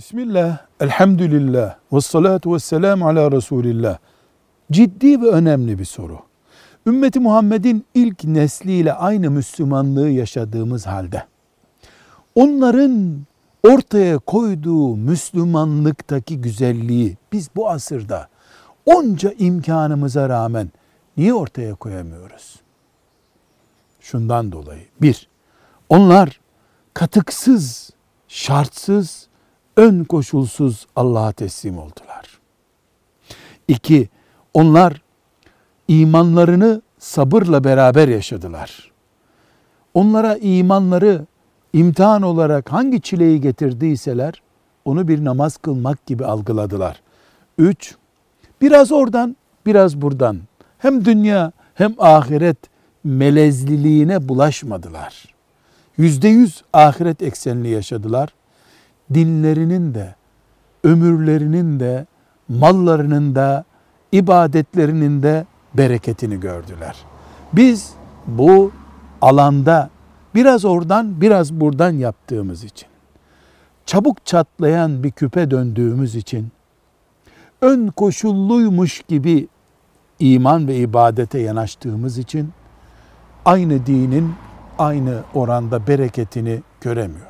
Bismillah, elhamdülillah, ve salatu ve selamu ala Resulillah. Ciddi ve önemli bir soru. Ümmeti Muhammed'in ilk nesliyle aynı Müslümanlığı yaşadığımız halde, onların ortaya koyduğu Müslümanlıktaki güzelliği biz bu asırda onca imkanımıza rağmen niye ortaya koyamıyoruz? Şundan dolayı. Bir, onlar katıksız, şartsız, ön koşulsuz Allah'a teslim oldular. İki, onlar imanlarını sabırla beraber yaşadılar. Onlara imanları imtihan olarak hangi çileyi getirdiyseler onu bir namaz kılmak gibi algıladılar. Üç, biraz oradan biraz buradan hem dünya hem ahiret melezliliğine bulaşmadılar. Yüzde yüz ahiret eksenli yaşadılar. Dinlerinin de, ömürlerinin de, mallarının da, ibadetlerinin de bereketini gördüler. Biz bu alanda biraz oradan biraz buradan yaptığımız için, çabuk çatlayan bir küpe döndüğümüz için, ön koşulluymuş gibi iman ve ibadete yanaştığımız için aynı dinin aynı oranda bereketini göremiyoruz.